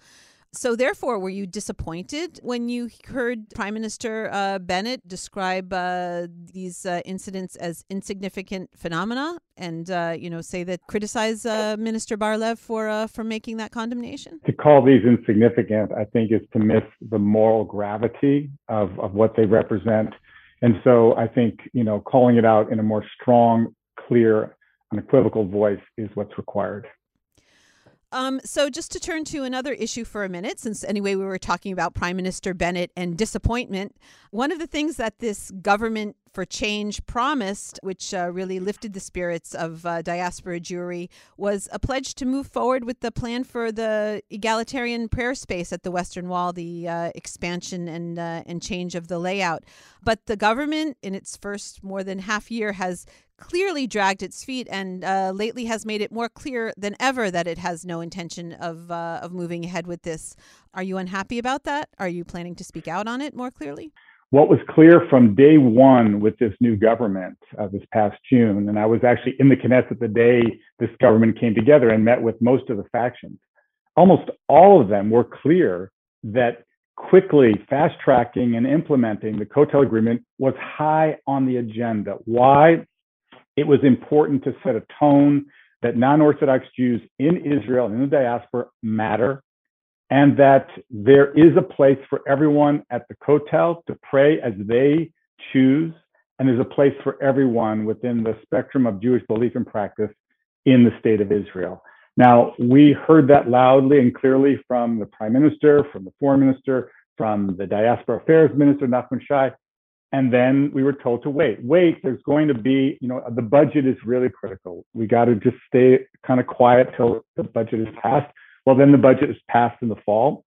So, therefore, were you disappointed when you heard Prime Minister uh, Bennett describe uh, these uh, incidents as insignificant phenomena, and uh, you know say that criticize uh, Minister Bar-Lev for uh, for making that condemnation? To call these insignificant, I think, is to miss the moral gravity of of what they represent, and so I think you know calling it out in a more strong, clear, unequivocal voice is what's required. Um, so, just to turn to another issue for a minute, since anyway we were talking about Prime Minister Bennett and disappointment, one of the things that this government for change promised, which uh, really lifted the spirits of uh, diaspora Jewry, was a pledge to move forward with the plan for the egalitarian prayer space at the Western Wall, the uh, expansion and uh, and change of the layout. But the government, in its first more than half year, has clearly dragged its feet and uh, lately has made it more clear than ever that it has no intention of uh, of moving ahead with this. Are you unhappy about that? Are you planning to speak out on it more clearly? What was clear from day one with this new government uh, this past June, and I was actually in the Knesset the day this government came together and met with most of the factions. Almost all of them were clear that quickly fast tracking and implementing the Kotel agreement was high on the agenda. Why? It was important to set a tone that non-Orthodox Jews in Israel and in the diaspora matter, and that there is a place for everyone at the Kotel to pray as they choose, and there's a place for everyone within the spectrum of Jewish belief and practice in the state of Israel. Now, we heard that loudly and clearly from the prime minister, from the foreign minister, from the diaspora affairs minister, Nachman Shai, and then we were told to wait. Wait, there's going to be, you know, the budget is really critical. We got to just stay kind of quiet till the budget is passed. Well, then the budget is passed in the fall.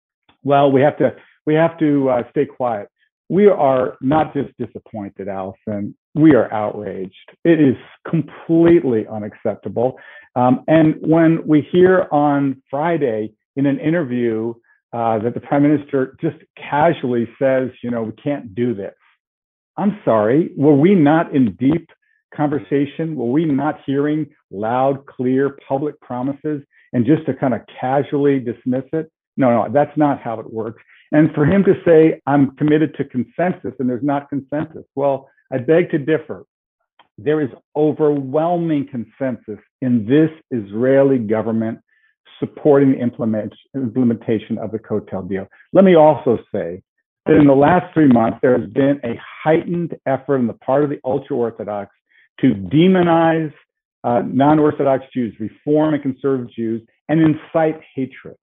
Well, we have to we have to uh, stay quiet. We are not just disappointed, Allison. We are outraged. It is completely unacceptable. Um, and when we hear on Friday in an interview uh, that the prime minister just casually says, you know, we can't do this I'm sorry, were we not in deep conversation? Were we not hearing loud, clear public promises and just to kind of casually dismiss it? No, no, that's not how it works. And for him to say, I'm committed to consensus and there's not consensus, well, I beg to differ. There is overwhelming consensus in this Israeli government supporting the implement, implementation of the Kotel deal. Let me also say that in the last three months, there has been a heightened effort on the part of the ultra Orthodox to demonize uh, non Orthodox Jews, Reform and conservative Jews, and incite hatred.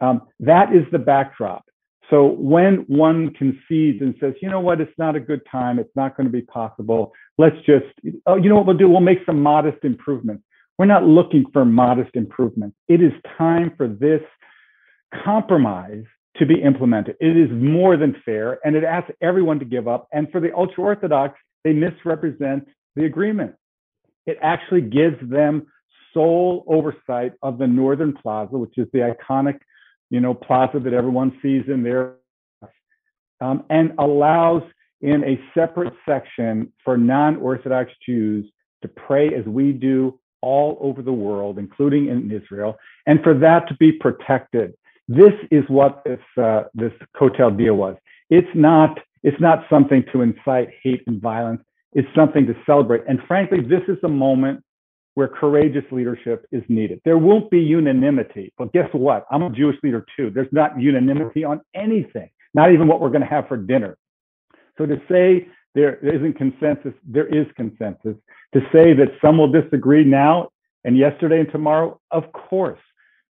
Um, that is the backdrop. So when one concedes and says, you know what, it's not a good time, it's not going to be possible, let's just, oh, you know what we'll do? We'll make some modest improvements. We're not looking for modest improvements. It is time for this compromise to be implemented. It is more than fair, and it asks everyone to give up. And for the ultra Orthodox, they misrepresent the agreement. It actually gives them sole oversight of the Northern Plaza, which is the iconic, you know, plaza that everyone sees in there, um, and allows in a separate section for non-Orthodox Jews to pray as we do all over the world, including in Israel, and for that to be protected. This is what this uh, this Kotel deal was. It's not it's not something to incite hate and violence. It's something to celebrate. And frankly, this is a moment where courageous leadership is needed. There won't be unanimity, but guess what? I'm a Jewish leader too. There's not unanimity on anything, not even what we're going to have for dinner. So to say there isn't consensus, there is consensus. To say that some will disagree now and yesterday and tomorrow, of course.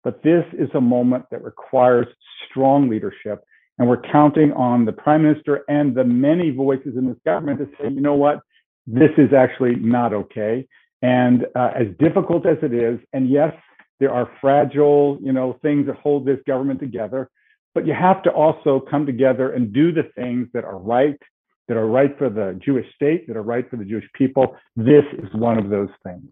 But this is a moment that requires strong leadership. And we're counting on the prime minister and the many voices in this government to say, you know what, this is actually not okay. And uh, as difficult as it is, and yes, there are fragile, you know, things that hold this government together, but you have to also come together and do the things that are right, that are right for the Jewish state, that are right for the Jewish people. This is one of those things.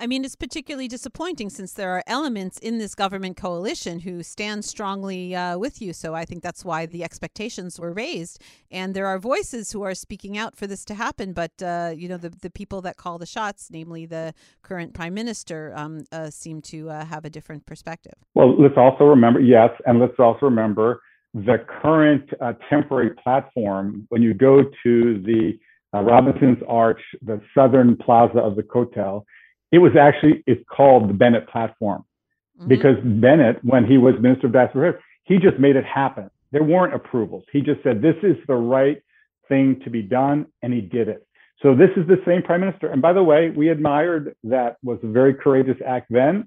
I mean, it's particularly disappointing since there are elements in this government coalition who stand strongly uh, with you. So I think that's why the expectations were raised. And there are voices who are speaking out for this to happen. But, uh, you know, the, the people that call the shots, namely the current prime minister, um, uh, seem to uh, have a different perspective. Well, let's also remember, yes, and let's also remember the current uh, temporary platform. When you go to the uh, Robinson's Arch, the southern plaza of the Kotel, it was actually it's called the Bennett platform mm-hmm. because Bennett, when he was Minister of Diaspora, he just made it happen. There weren't approvals. He just said this is the right thing to be done, and he did it. So this is the same prime minister. And by the way, we admired that was a very courageous act then.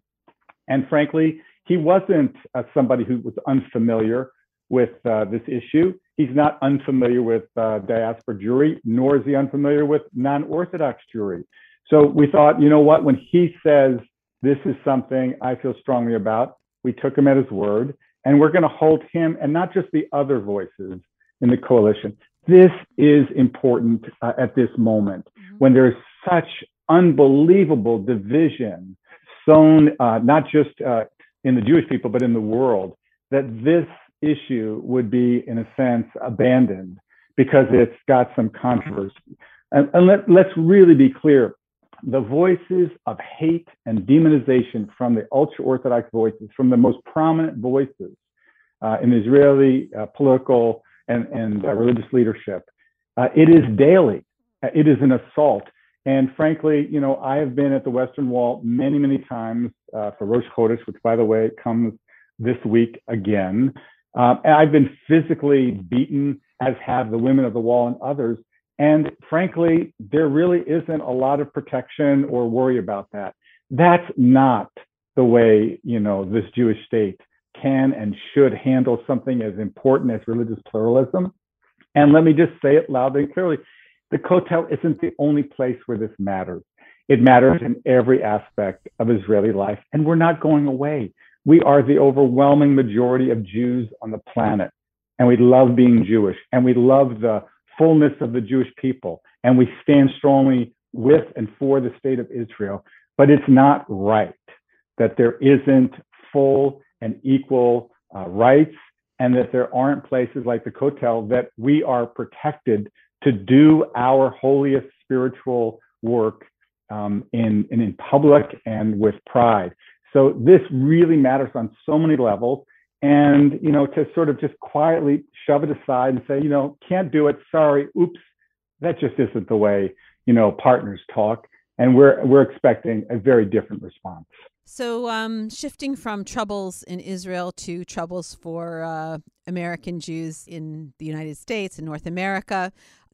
And frankly, he wasn't uh, somebody who was unfamiliar with uh, this issue. He's not unfamiliar with uh, diaspora Jewry, nor is he unfamiliar with non Orthodox Jewry. So we thought, you know what, when he says this is something I feel strongly about, we took him at his word, and we're going to hold him and not just the other voices in the coalition. This is important uh, at this moment mm-hmm. when there is such unbelievable division sown uh, not just uh, in the Jewish people, but in the world, that this issue would be, in a sense, abandoned because it's got some controversy. And, and let, let's really be clear the voices of hate and demonization from the ultra Orthodox voices, from the most prominent voices uh, in Israeli uh, political and, and uh, religious leadership, uh, it is daily. It is an assault. And frankly, you know, I have been at the Western Wall many, many times uh, for Rosh Chodesh, which, by the way, comes this week again. Uh, and I've been physically beaten, as have the women of the wall and others. And frankly, there really isn't a lot of protection or worry about that. That's not the way, you know, this Jewish state can and should handle something as important as religious pluralism. And let me just say it loudly and clearly the Kotel isn't the only place where this matters. It matters in every aspect of Israeli life, and we're not going away. We are the overwhelming majority of Jews on the planet, and we love being Jewish, and we love the fullness of the Jewish people, and we stand strongly with and for the state of Israel. But it's not right that there isn't full and equal uh, rights, and that there aren't places like the Kotel that we are protected to do our holiest spiritual work um, in, in, in public and with pride. So this really matters on so many levels. And, you know, to sort of just quietly shove it aside and say, you know, can't do it, sorry, oops, that just isn't the way, you know, partners talk. And we're, we're expecting a very different response. So, um, shifting from troubles in Israel to troubles for uh, American Jews in the United States and North America,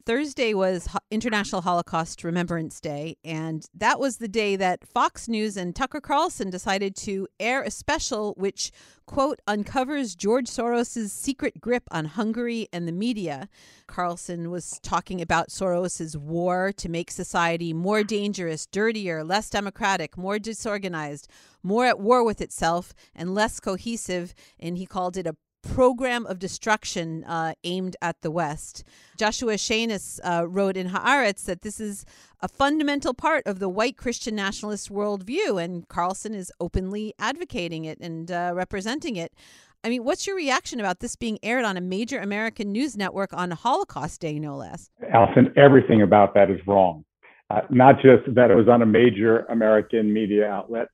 Thursday was International Holocaust Remembrance Day, and that was the day that Fox News and Tucker Carlson decided to air a special which, quote, uncovers George Soros's secret grip on Hungary and the media. Carlson was talking about Soros's war to make society more dangerous, dirtier, less democratic, more disorganized, more at war with itself, and less cohesive, and he called it a program of destruction uh, aimed at the West. Joshua Shanes uh, wrote in Haaretz that this is a fundamental part of the white Christian nationalist worldview, and Carlson is openly advocating it and uh, representing it. I mean, what's your reaction about this being aired on a major American news network on Holocaust Day, no less? Allison, everything about that is wrong. Uh, not just that it was on a major American media outlet,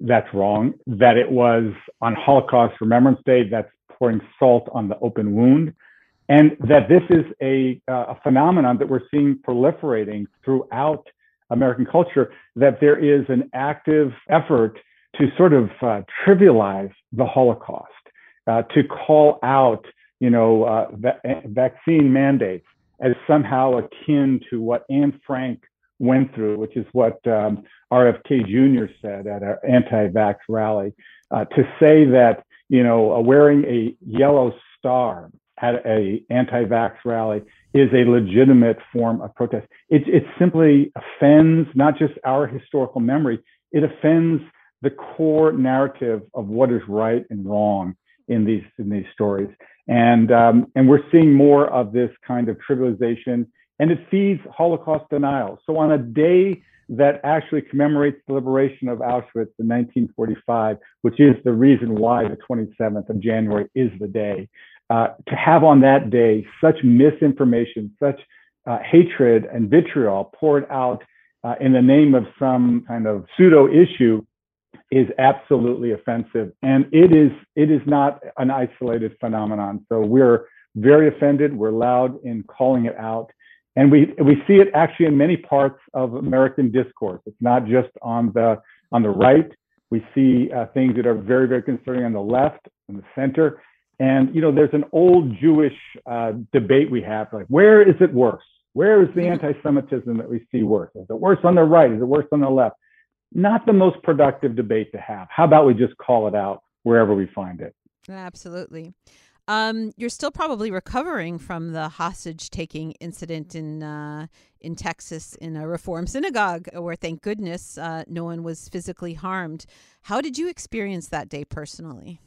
that's wrong. That it was on Holocaust Remembrance Day, that's pouring salt on the open wound, and that this is a, uh, a phenomenon that we're seeing proliferating throughout American culture, that there is an active effort to sort of uh, trivialize the Holocaust, uh, to call out, you know, uh, va- vaccine mandates as somehow akin to what Anne Frank went through, which is what um, RFK Jr. said at an anti-vax rally, uh, to say that you know, uh, wearing a yellow star at a anti-vax rally is a legitimate form of protest. It, it simply offends not just our historical memory, it offends the core narrative of what is right and wrong in these in these stories. And um, and we're seeing more of this kind of trivialization, and it feeds Holocaust denial. So on a day that actually commemorates the liberation of Auschwitz in 1945, which is the reason why the 27th of January is the day. Uh, to have on that day such misinformation, such uh, hatred and vitriol poured out uh, in the name of some kind of pseudo issue is absolutely offensive, and it is it is not an isolated phenomenon. So we're very offended. We're loud in calling it out. And we, we see it actually in many parts of American discourse. It's not just on the, on the right. We see uh, things that are very, very concerning on the left and the center. And, you know, there's an old Jewish uh, debate we have, like, where is it worse? Where is the mm-hmm. anti-Semitism that we see worse? Is it worse on the right? Is it worse on the left? Not the most productive debate to have. How about we just call it out wherever we find it. Absolutely. Um, you're still probably recovering from the hostage taking incident in uh, in Texas in a Reform synagogue, where thank goodness uh, no one was physically harmed. How did you experience that day personally?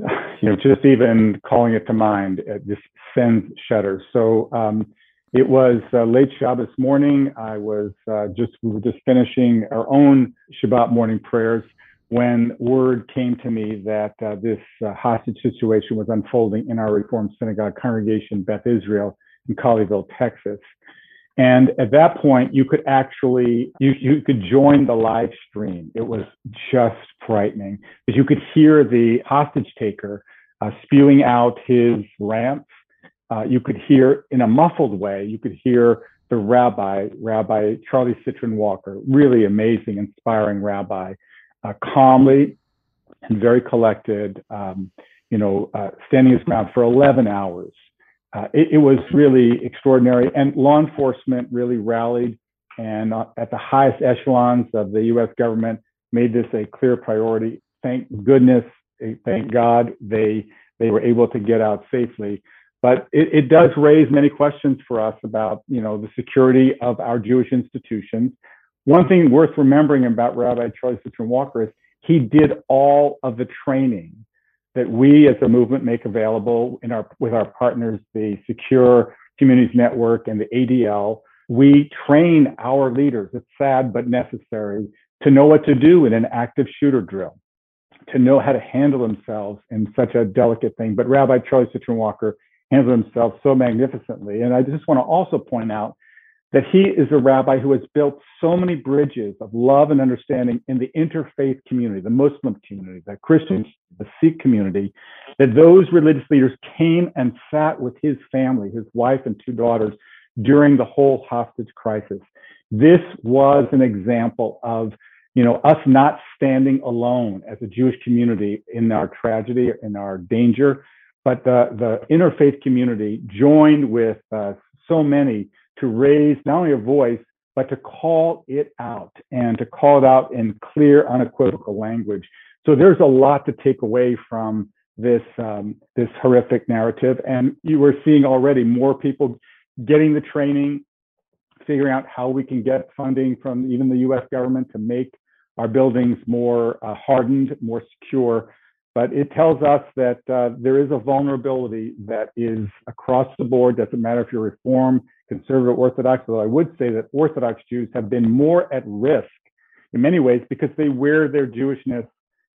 You know, just even calling it to mind, it just sends shudders. So um, it was uh, late Shabbos morning. I was uh, just we were just finishing our own Shabbat morning prayers when word came to me that uh, this uh, hostage situation was unfolding in our Reformed Synagogue congregation, Beth Israel, in Colleyville, Texas. And at that point, you could actually you you could join the live stream. It was just frightening because you could hear the hostage taker uh, spewing out his rants. Uh, you could hear in a muffled way. You could hear the rabbi, Rabbi Charlie Cytron Walker, really amazing, inspiring rabbi, uh, calmly and very collected, um, you know, uh, standing his ground for 11 hours. Uh, it, it, was really extraordinary, and law enforcement really rallied, and uh, at the highest echelons of the U.S. government made this a clear priority. Thank goodness, eh, thank God, they they were able to get out safely. But it, it does raise many questions for us about, you know, the security of our Jewish institutions. One thing worth remembering about Rabbi Charlie Cytron Walker is he did all of the training that we as a movement make available in our with our partners, the Secure Communities Network and the ADL. We train our leaders, it's sad but necessary, to know what to do in an active shooter drill, to know how to handle themselves in such a delicate thing. But Rabbi Charlie Cytron Walker handled himself so magnificently. And I just want to also point out that he is a rabbi who has built so many bridges of love and understanding in the interfaith community, the Muslim community, the Christian, the Sikh community, that those religious leaders came and sat with his family, his wife and two daughters, during the whole hostage crisis. This was an example of you know us not standing alone as a Jewish community in our tragedy, in our danger, but the, the interfaith community joined with uh, so many to raise not only a voice, but to call it out and to call it out in clear, unequivocal language. So there's a lot to take away from this um, this horrific narrative, and you were seeing already more people getting the training, figuring out how we can get funding from even the U.S. government to make our buildings more uh, hardened, more secure. But it tells us that uh, there is a vulnerability that is across the board. Doesn't matter if you're Reform, conservative Orthodox, although I would say that Orthodox Jews have been more at risk in many ways because they wear their Jewishness,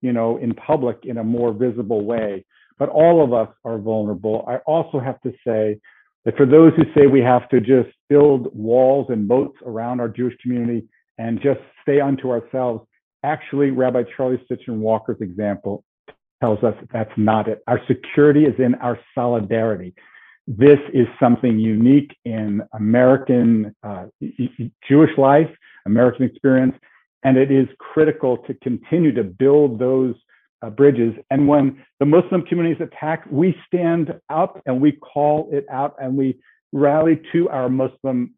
you know, in public in a more visible way. But all of us are vulnerable. I also have to say that for those who say we have to just build walls and moats around our Jewish community and just stay unto ourselves, actually, Rabbi Charlie Cytron Walker's example tells us that's not it. Our security is in our solidarity this is something unique in American uh, Jewish life, American experience, and it is critical to continue to build those uh, bridges. And when the Muslim community is attacked, we stand up and we call it out and we rally to our Muslim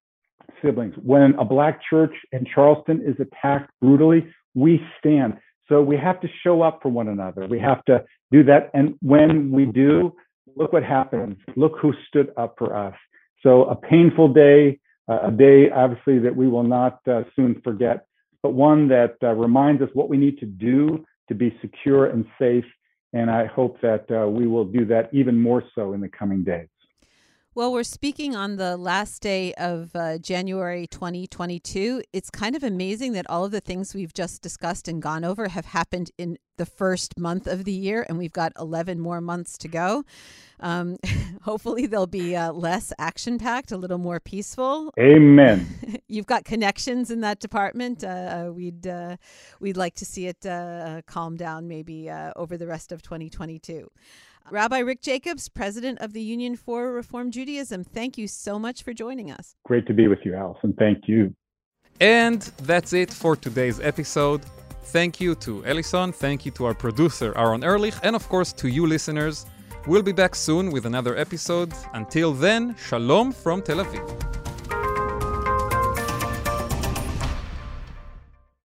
siblings. When a black church in Charleston is attacked brutally, we stand. So we have to show up for one another. We have to do that. And when we do, look what happens. Look who stood up for us. So a painful day, uh, a day obviously that we will not uh, soon forget, but one that uh, reminds us what we need to do to be secure and safe. And I hope that uh, we will do that even more so in the coming days. Well, we're speaking on the last day of uh, January 2022. It's kind of amazing that all of the things we've just discussed and gone over have happened in the first month of the year, and we've got 11 more months to go. Um, hopefully, they'll be uh, less action packed, a little more peaceful. Amen. You've got connections in that department. Uh, uh we'd uh, we'd like to see it uh, calm down maybe over the rest of 2022. Rabbi Rick Jacobs, president of the Union for Reform Judaism, thank you so much for joining us. Great to be with you, Allison. Thank you. And that's it for today's episode. Thank you to Allison, thank you to our producer Aaron Ehrlich, and of course to you listeners. We'll be back soon with another episode. Until then, shalom from Tel Aviv.